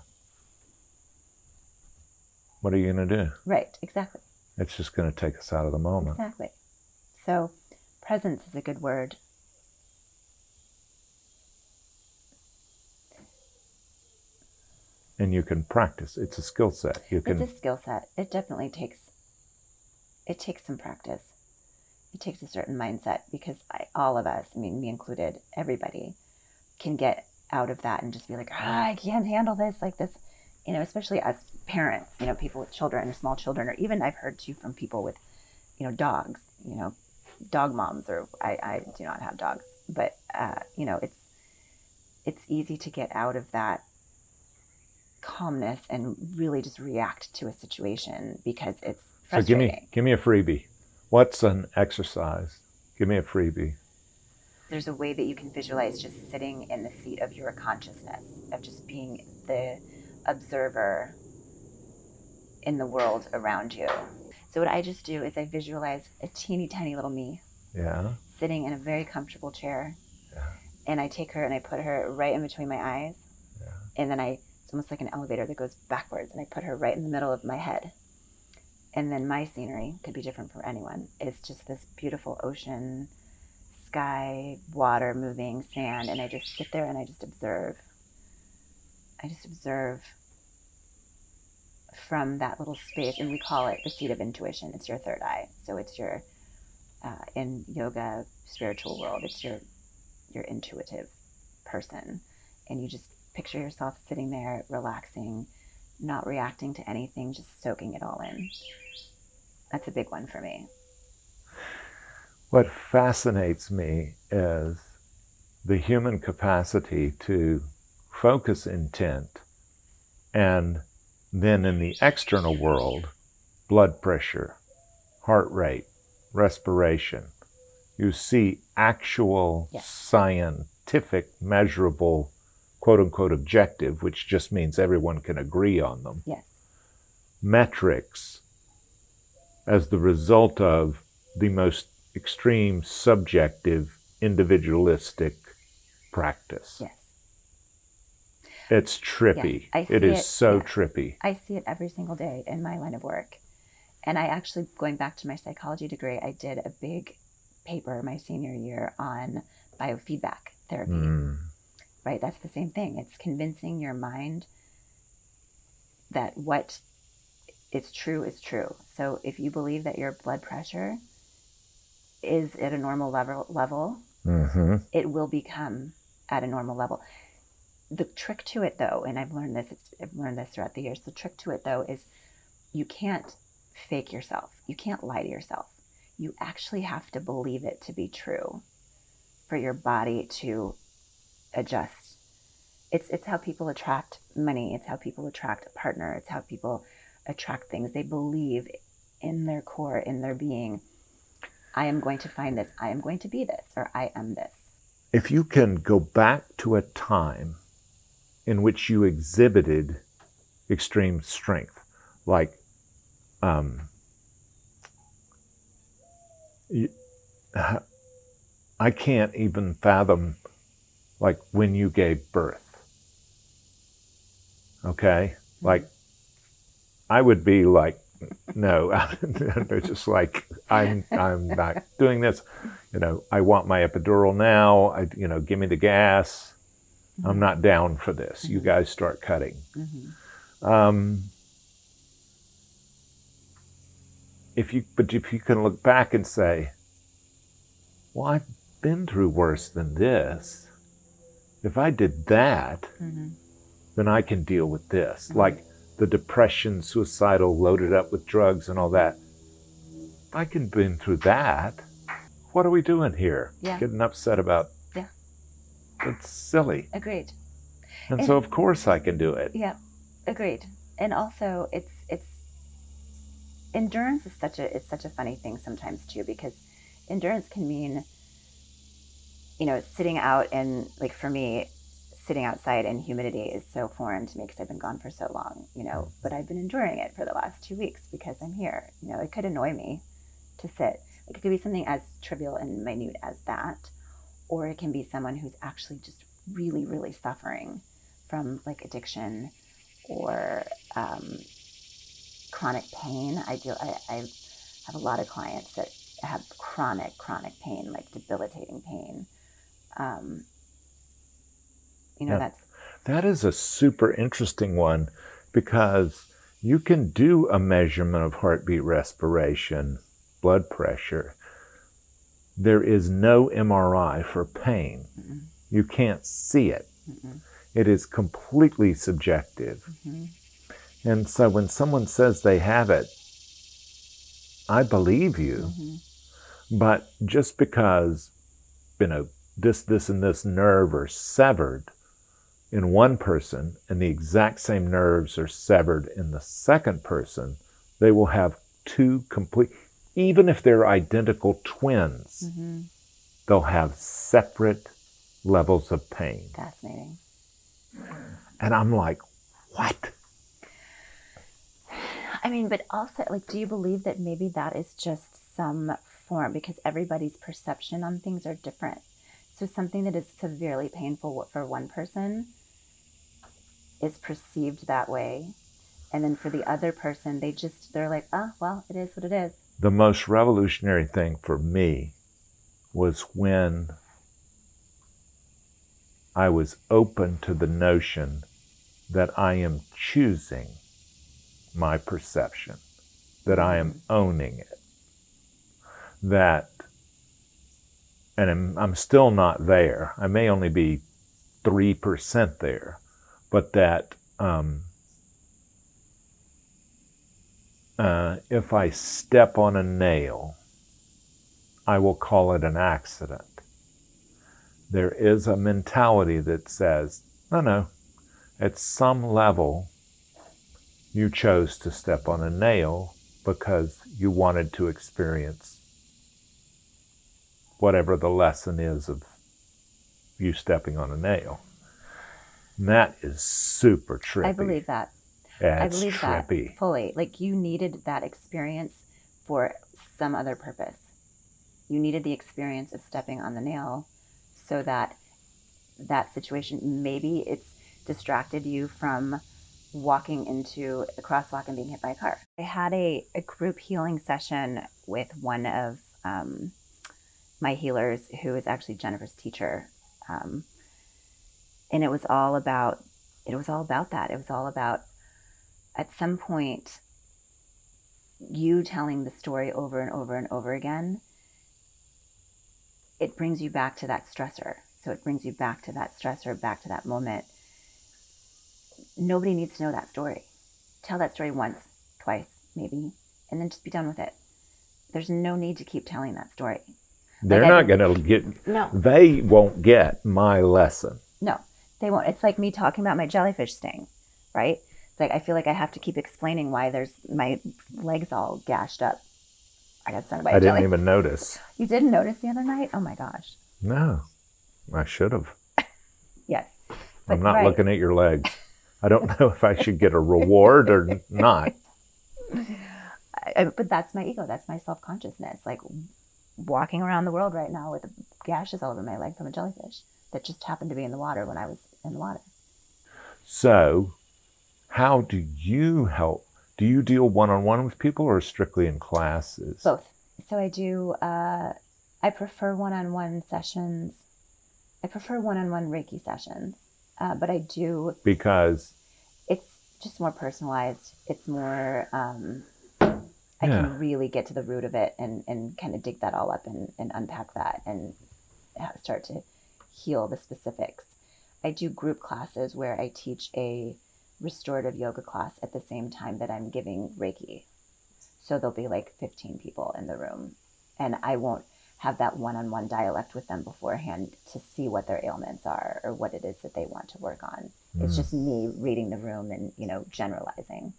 what are you going to do? Right, exactly. It's just going to take us out of the moment. Exactly. So, presence is a good word. And you can practice. It's a skill set. You can. It's a skill set. It definitely takes. It takes some practice. It takes a certain mindset because I, all of us, I mean, me included, everybody, can get out of that and just be like, ah, I can't handle this. Like this, you know, especially as parents, you know, people with children or small children, or even I've heard too from people with, you know, dogs, you know, dog moms, or I, I do not have dogs, but, uh, you know, it's, it's easy to get out of that calmness and really just react to a situation because it's frustrating. So give me, give me a freebie. What's an exercise? Give me a freebie. There's a way that you can visualize just sitting in the seat of your consciousness, of just being the observer in the world around you. So what I just do is I visualize a teeny tiny little me. Yeah. Sitting in a very comfortable chair. Yeah. And I take her and I put her right in between my eyes. Yeah. And then I it's almost like an elevator that goes backwards and I put her right in the middle of my head. And then my scenery could be different for anyone. It's just this beautiful ocean, sky, water moving, sand, and I just sit there and I just observe. I just observe from that little space, and we call it the seat of intuition. It's your third eye. So it's your uh, in yoga spiritual world. It's your your intuitive person, and you just picture yourself sitting there, relaxing, not reacting to anything, just soaking it all in. That's a big one for me. What fascinates me is the human capacity to focus intent and then in the external world, blood pressure, heart rate, respiration. You see actual Yes. scientific, measurable, quote unquote, objective, which just means everyone can agree on them, Yes. metrics as the result of the most extreme, subjective, individualistic practice. Yes. It's trippy. Yes, it is it, so yes. trippy. I see it every single day in my line of work. And I actually, going back to my psychology degree, I did a big paper my senior year on biofeedback therapy. Mm. Right? That's the same thing. It's convincing your mind that what is true is true. So if you believe that your blood pressure is at a normal level, level hmm it will become at a normal level. The trick to it, though, and I've learned this, I've learned this throughout the years. The trick to it, though, is you can't fake yourself. You can't lie to yourself. You actually have to believe it to be true for your body to adjust. It's it's how people attract money. It's how people attract a partner. It's how people attract things. They believe in their core, in their being. I am going to find this. I am going to be this, or I am this. If you can go back to a time in which you exhibited extreme strength, like um, I can't even fathom like when you gave birth. Okay? Like I would be like no, (laughs) they're just like I'm I'm not doing this. You know, I want my epidural now. I you know, give me the gas. I'm not down for this. You guys start cutting. hmm Um, if you, but if you can look back and say, "Well, I've been through worse than this. If I did that, hmm then I can deal with this." Like the depression, suicidal, loaded up with drugs and all that. I can been through that, what are we doing here? Yeah. Getting upset about? It's silly. Agreed. And And- so, of course, I can do it. Yeah, agreed. And also, it's it's endurance is such a it's such a funny thing sometimes too because endurance can mean you know sitting out and like for me sitting outside in humidity is so foreign to me because I've been gone for so long you know mm. but I've been enduring it for the last two weeks because I'm here you know it could annoy me to sit like it could be something as trivial and minute as that or it can be someone who's actually just really really suffering from like addiction or um, chronic pain. I do. I, I have a lot of clients that have chronic, chronic pain, like debilitating pain. Um, you know, Yeah. that's That is a super interesting one because you can do a measurement of heartbeat, respiration, blood pressure. There is no MRI for pain. Mm-mm. You can't see it. Mm-mm. It is completely subjective. Mhm. And so when someone says they have it, I believe you. Mhm. But just because, you know, this, this, and this nerve are severed in one person and the exact same nerves are severed in the second person, they will have two complete, even if they're identical twins, Mhm. they'll have separate levels of pain. fascinating. And I'm like, what? I mean, but also, like, do you believe that maybe that is just some form because everybody's perception on things are different? So something that is severely painful for one person is perceived that way. And then for the other person, they just, they're like, oh, well, it is what it is. The most revolutionary thing for me was when I was open to the notion that I am choosing my perception, that I am owning it, that, and I'm, I'm still not there. I may only be 3% there, but that um, uh, if I step on a nail, I will call it an accident. There is a mentality that says, no, no, at some level, you chose to step on a nail because you wanted to experience whatever the lesson is of you stepping on a nail. And that is super trippy. I believe that. That's I believe trippy. that fully. Like you needed that experience for some other purpose. You needed the experience of stepping on the nail so that that situation maybe it's distracted you from walking into a crosswalk and being hit by a car. I had a, a group healing session with one of um, my healers who is actually Jennifer's teacher. Um, and it was all about it was all about that. It was all about at some point you telling the story over and over and over again it brings you back to that stressor. So it brings you back to that stressor back to that moment. Nobody needs to know that story. Tell that story once twice maybe and then just be done with it. There's no need to keep telling that story. They're Like not going to get, no. they won't get my lesson. No, they won't. It's like me talking about my jellyfish sting, right? Like I feel like I have to keep explaining why there's my legs all gashed up. I got stung by a I didn't jelly- even notice. (laughs) You didn't notice the other night? Oh my gosh. No, I should have. (laughs) Yes. I'm not right. looking at your legs. I don't (laughs) know if I should get a reward or not. I, I- but that's my ego. That's my self consciousness. Like walking around the world right now with gashes all over my leg from a jellyfish that just happened to be in the water when I was in the water. So, how do you help? Do you deal one on one with people or strictly in classes? Both. So I do. Uh, I prefer one-on-one sessions. I prefer one-on-one Reiki sessions, uh, but I do. Because It's just more personalized. It's more. Um, I Yeah. can really get to the root of it and and kind of dig that all up and and unpack that and start to heal the specifics. I do group classes where I teach a restorative yoga class at the same time that I'm giving Reiki. So there'll be like 15 people in the room, and I won't have that one on one dialect with them beforehand to see what their ailments are or what it is that they want to work on. It's Mm. just me reading the room and, you know, generalizing.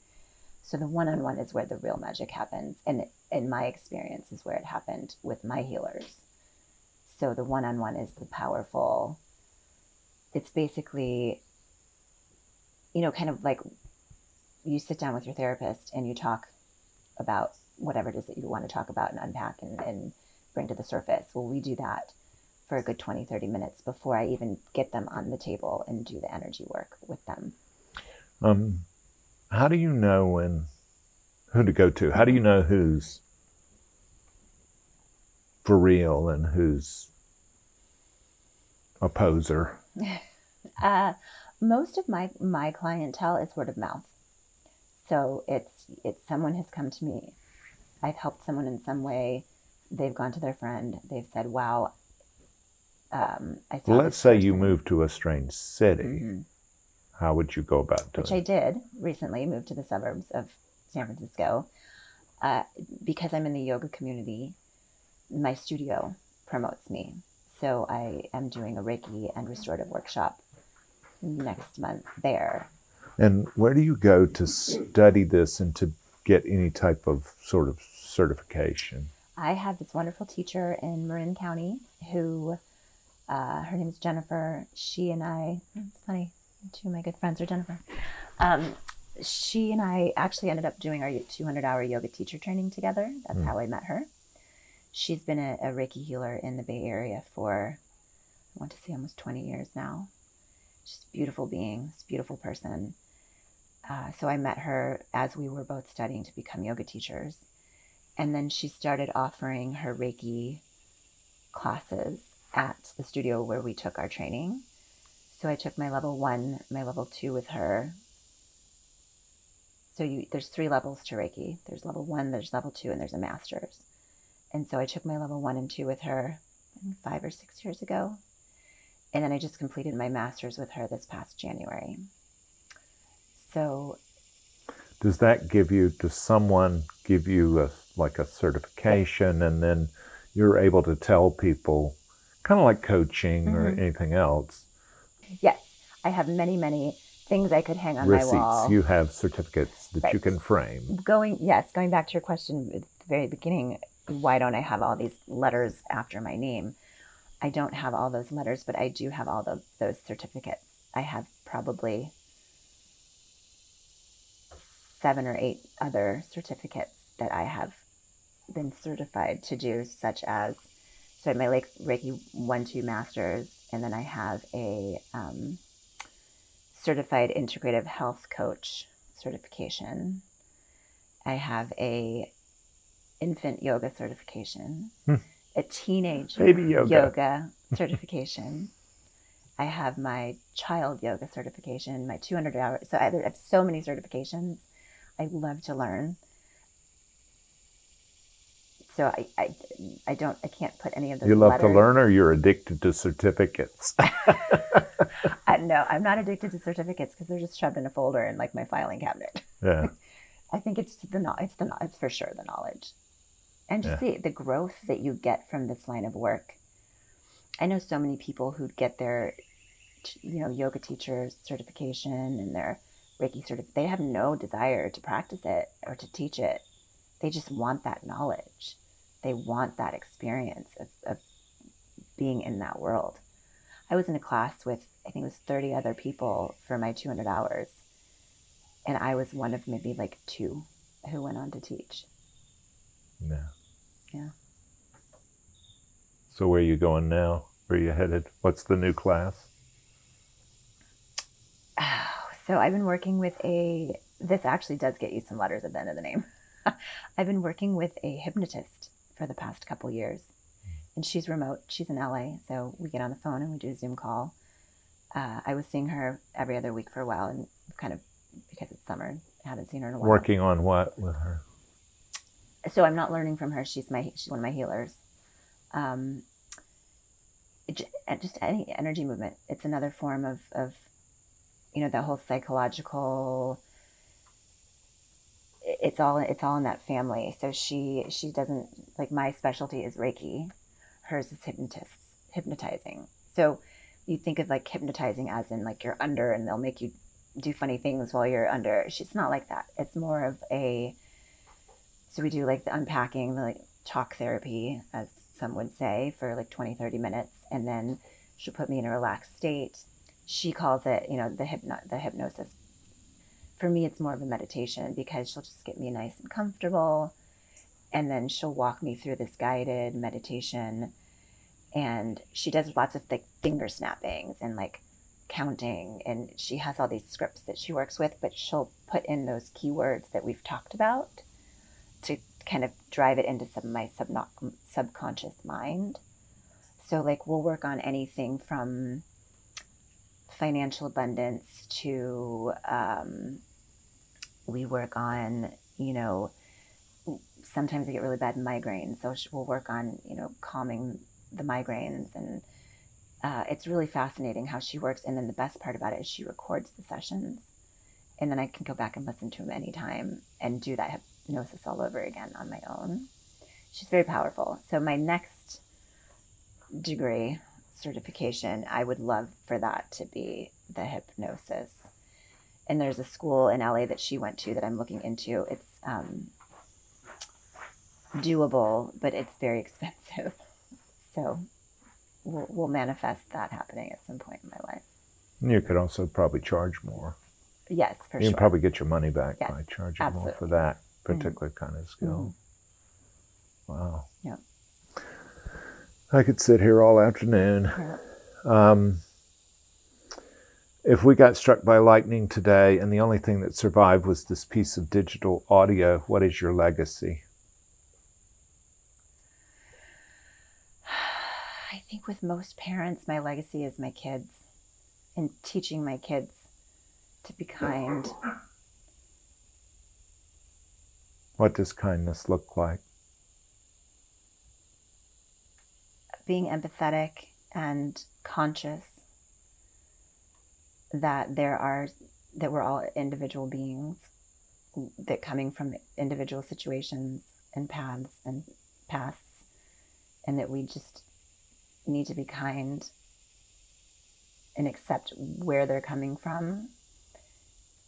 So the one on one is where the real magic happens. And in my experience, is where it happened with my healers. So the one on one is the powerful, it's basically, you know, kind of like you sit down with your therapist and you talk about whatever it is that you want to talk about and unpack and, and bring to the surface. Well, we do that for a good 20, 30 minutes before I even get them on the table and do the energy work with them. um, how do you know when who to go to? How do you know who's for real and who's a poser? (laughs) Uh, most of my my clientele is word of mouth. So it's it's someone has come to me. I've helped someone in some way. They've gone to their friend. They've said, "Wow." Um, I Well, let's say you person." move to a strange city. Mhm. How would you go about doing which I did recently, moved to the suburbs of San Francisco. Uh, because I'm in the yoga community, my studio promotes me. So I am doing a Reiki and restorative workshop next month there. And where do you go to study this and to get any type of sort of certification? I have this wonderful teacher in Marin County who, uh, her name is Jennifer. She and I, it's funny, two of my good friends are Jennifer. Um, she and I actually ended up doing our 200 hour yoga teacher training together. That's Mm. how I met her. She's been a, a Reiki healer in the Bay Area for, I want to say almost 20 years now. A beautiful being, this beautiful person. Uh, so I met her as we were both studying to become yoga teachers. And then she started offering her Reiki classes at the studio where we took our training. So I took my level one, my level two with her. So you, there's three levels to Reiki. There's level one, there's level two, and there's a master's. And so I took my level one and two with her five or six years ago. And then I just completed my master's with her this past January. So does that give you does someone give you a like a certification and then you're able to tell people kind of like coaching or Mhm. anything else Yes, I have many, many things I could hang on receipts my wall. you have certificates that you can frame going yes going back to your question at the very beginning why don't i have all these letters after my name i don't have all those letters but i do have all those, those certificates. I have probably seven or eight other certificates that i have been certified to do such as so my like reiki 1-2 masters and then i have a um, certified integrative health coach certification. I have a infant yoga certification, Hmm. A teenage Baby yoga. yoga certification. (laughs) I have my child yoga certification, my 200 hours. So I have so many certifications. I love to learn. So I, I, I don't, I can't put any of those. you love to learn or you're addicted to certificates I, (laughs) uh, no, I'm not addicted to certificates because they're just shoved in a folder in like my filing cabinet. yeah (laughs) I think it's the it's the it's for sure the knowledge, and just the the growth that you get from this line of work. I know so many people who get their, you know, yoga teacher certification and their Reiki certificate. They have no desire to practice it or to teach it. They just want that knowledge. They want that experience of, of being in that world. I was in a class with I think it was 30 other people for my 200 hours and I was one of maybe like two who went on to teach. yeah Yeah. so where are you going now where are you headed what's the new class Oh, So I've been working with a. This actually does get you some letters at the end of the name. (laughs) I've been working with a hypnotist for the past couple years, and she's remote. She's in LA, so we get on the phone and we do a Zoom call. Uh, I was seeing her every other week for a while, and kind of because it's summer, I haven't seen her in a while. working on what with her so I'm not learning from her. She's my she's one of my healers. Um, it, just any energy movement. It's another form of of, you know, that whole psychological. It's all it's all in that family. So she she doesn't like my specialty is Reiki, hers is hypnotist hypnotizing. So you think of like hypnotizing as in like you're under and they'll make you do funny things while you're under. She's not like that. It's more of a so we do like the unpacking, the like talk therapy, as some would say, for like 20, 30 minutes. And then she'll put me in a relaxed state. She calls it, you know, the hypno the hypnosis. For me, it's more of a meditation because she'll just get me nice and comfortable. And then she'll walk me through this guided meditation. And she does lots of like finger snappings and like counting. And she has all these scripts that she works with, but she'll put in those keywords that we've talked about kind of drive it into some of my subno- subconscious mind. So like we'll work on anything from financial abundance to um, we work on you know sometimes I get really bad migraines, so we'll work on you know calming the migraines and. Uh, it's really fascinating how she works, and then the best part about it is she records the sessions, and then I can go back and listen to them anytime and do that hypnosis all over again on my own. She's very powerful. So my next degree certification, I would love for that to be the hypnosis. And there's a school in LA that she went to that I'm looking into. It's um, doable, but it's very (laughs) expensive. So we'll, we'll manifest that happening at some point in my life. you could also probably charge more Yes, for you sure. You can probably get your money back Yes, by charging more for absolutely. that Particular kind of skill. Wow. Yeah. I could sit here all afternoon. Yeah. Um, if we got struck by lightning today and the only thing that survived was this piece of digital audio, what is your legacy? (sighs) I think with most parents, my legacy is my kids and teaching my kids to be kind. What does kindness look like? being empathetic and conscious that there are that we're all individual beings that coming from individual situations and paths and pasts, and that we just need to be kind and accept where they're coming from.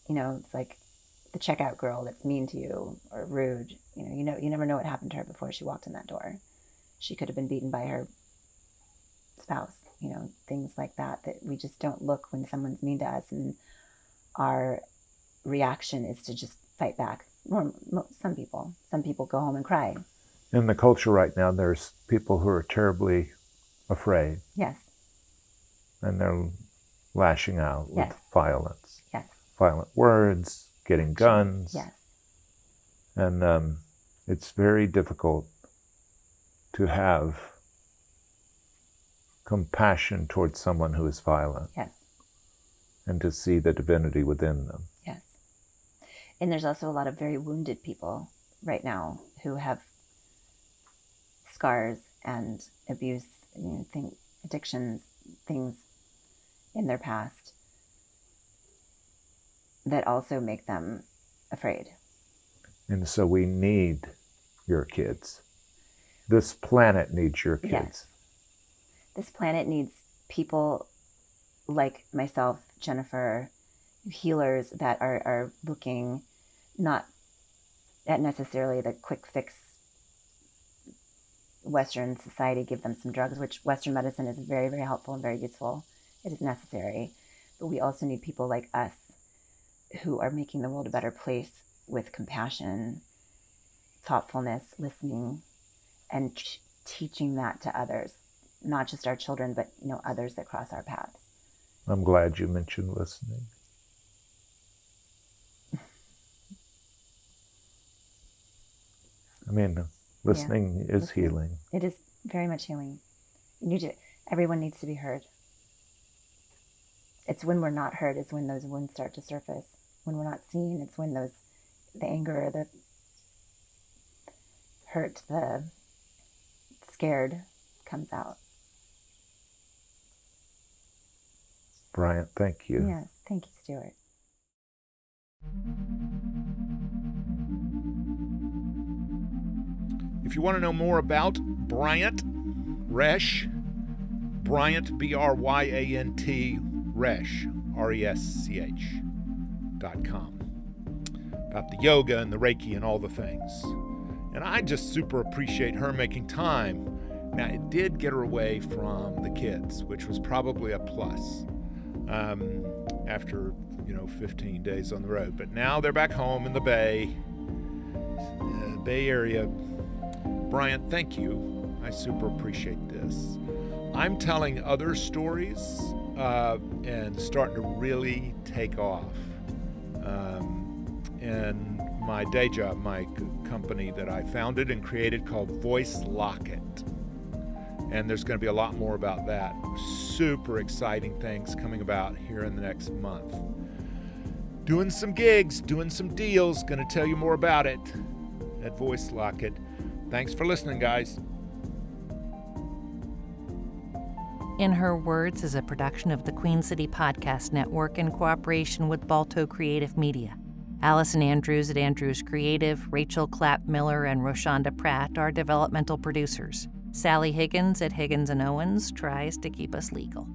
You know, it's like the checkout girl that's mean to you or rude. You know, you know, you never know what happened to her before she walked in that door. She could have been beaten by her spouse. You know, things like that. That we just don't look when someone's mean to us, and our reaction is to just fight back. Some people, some people go home and cry. In the culture right now, there's people who are terribly afraid. Yes. And they're lashing out Yes. with violence, Yes. violent words, getting guns. Yes. And um, it's very difficult to have compassion towards someone who is violent Yes. and to see the divinity within them. Yes. And there's also a lot of very wounded people right now who have scars and abuse, you know, thing, addictions, things in their past that also make them afraid. And so we need your kids. This planet needs your kids. Yes. This planet needs people like myself, Jennifer, healers that are, are looking not at necessarily the quick fix Western society, give them some drugs, which Western medicine is very, very helpful and very useful. It is necessary. But we also need people like us who are making the world a better place with compassion, thoughtfulness, listening, and ch- teaching that to others, not just our children, but you know others that cross our paths. I'm glad you mentioned listening. I mean, listening is listening. healing. It is very much healing. You need to. Everyone needs to be heard. It's when we're not heard is when those wounds start to surface. When we're not seen, it's when those the anger, the hurt, the scared comes out. Bryant, thank you. Yes, thank you, Stuart. If you want to know more about Bryant Resch, Bryant, B R Y A N T, Resch, R E S C H, dot com. About the yoga and the Reiki and all the things. And I just super appreciate her making time. Now, it did get her away from the kids, which was probably a plus um, after, you know, 15 days on the road. But now they're back home in the Bay, uh, Bay Area, Bryant, thank you. I super appreciate this. I'm telling other stories uh, and starting to really take off. Um, and my day job, my company that I founded and created called Voice Locket. And there's going to be a lot more about that. Super exciting things coming about here in the next month. Doing some gigs, doing some deals, going to tell you more about it at Voice Locket. Thanks for listening, guys. In Her Words is a production of the Queen City Podcast Network in cooperation with Balto Creative Media. Allison Andrews at Andrews Creative, Rachel Clapp Miller, and Roshonda Pratt are developmental producers. Sally Higgins at Higgins and Owens tries to keep us legal.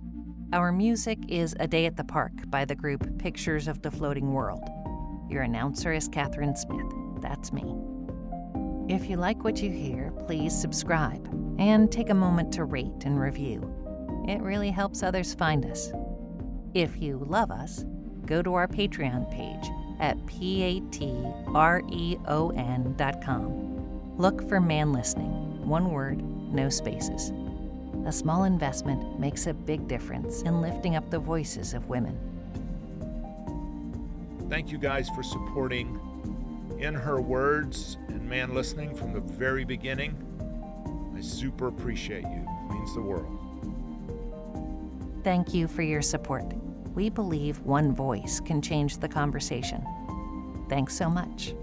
Our music is A Day at the Park by the group Pictures of the Floating World. Your announcer is Catherine Smith. That's me. If you like what you hear, please subscribe and take a moment to rate and review. It really helps others find us. If you love us, go to our Patreon page at patreon.com. Look for Man Listening, one word, no spaces. A small investment makes a big difference in lifting up the voices of women. Thank you guys for supporting In Her Words and Man Listening from the very beginning. I super appreciate you. It means the world. Thank you for your support. We believe one voice can change the conversation. Thanks so much.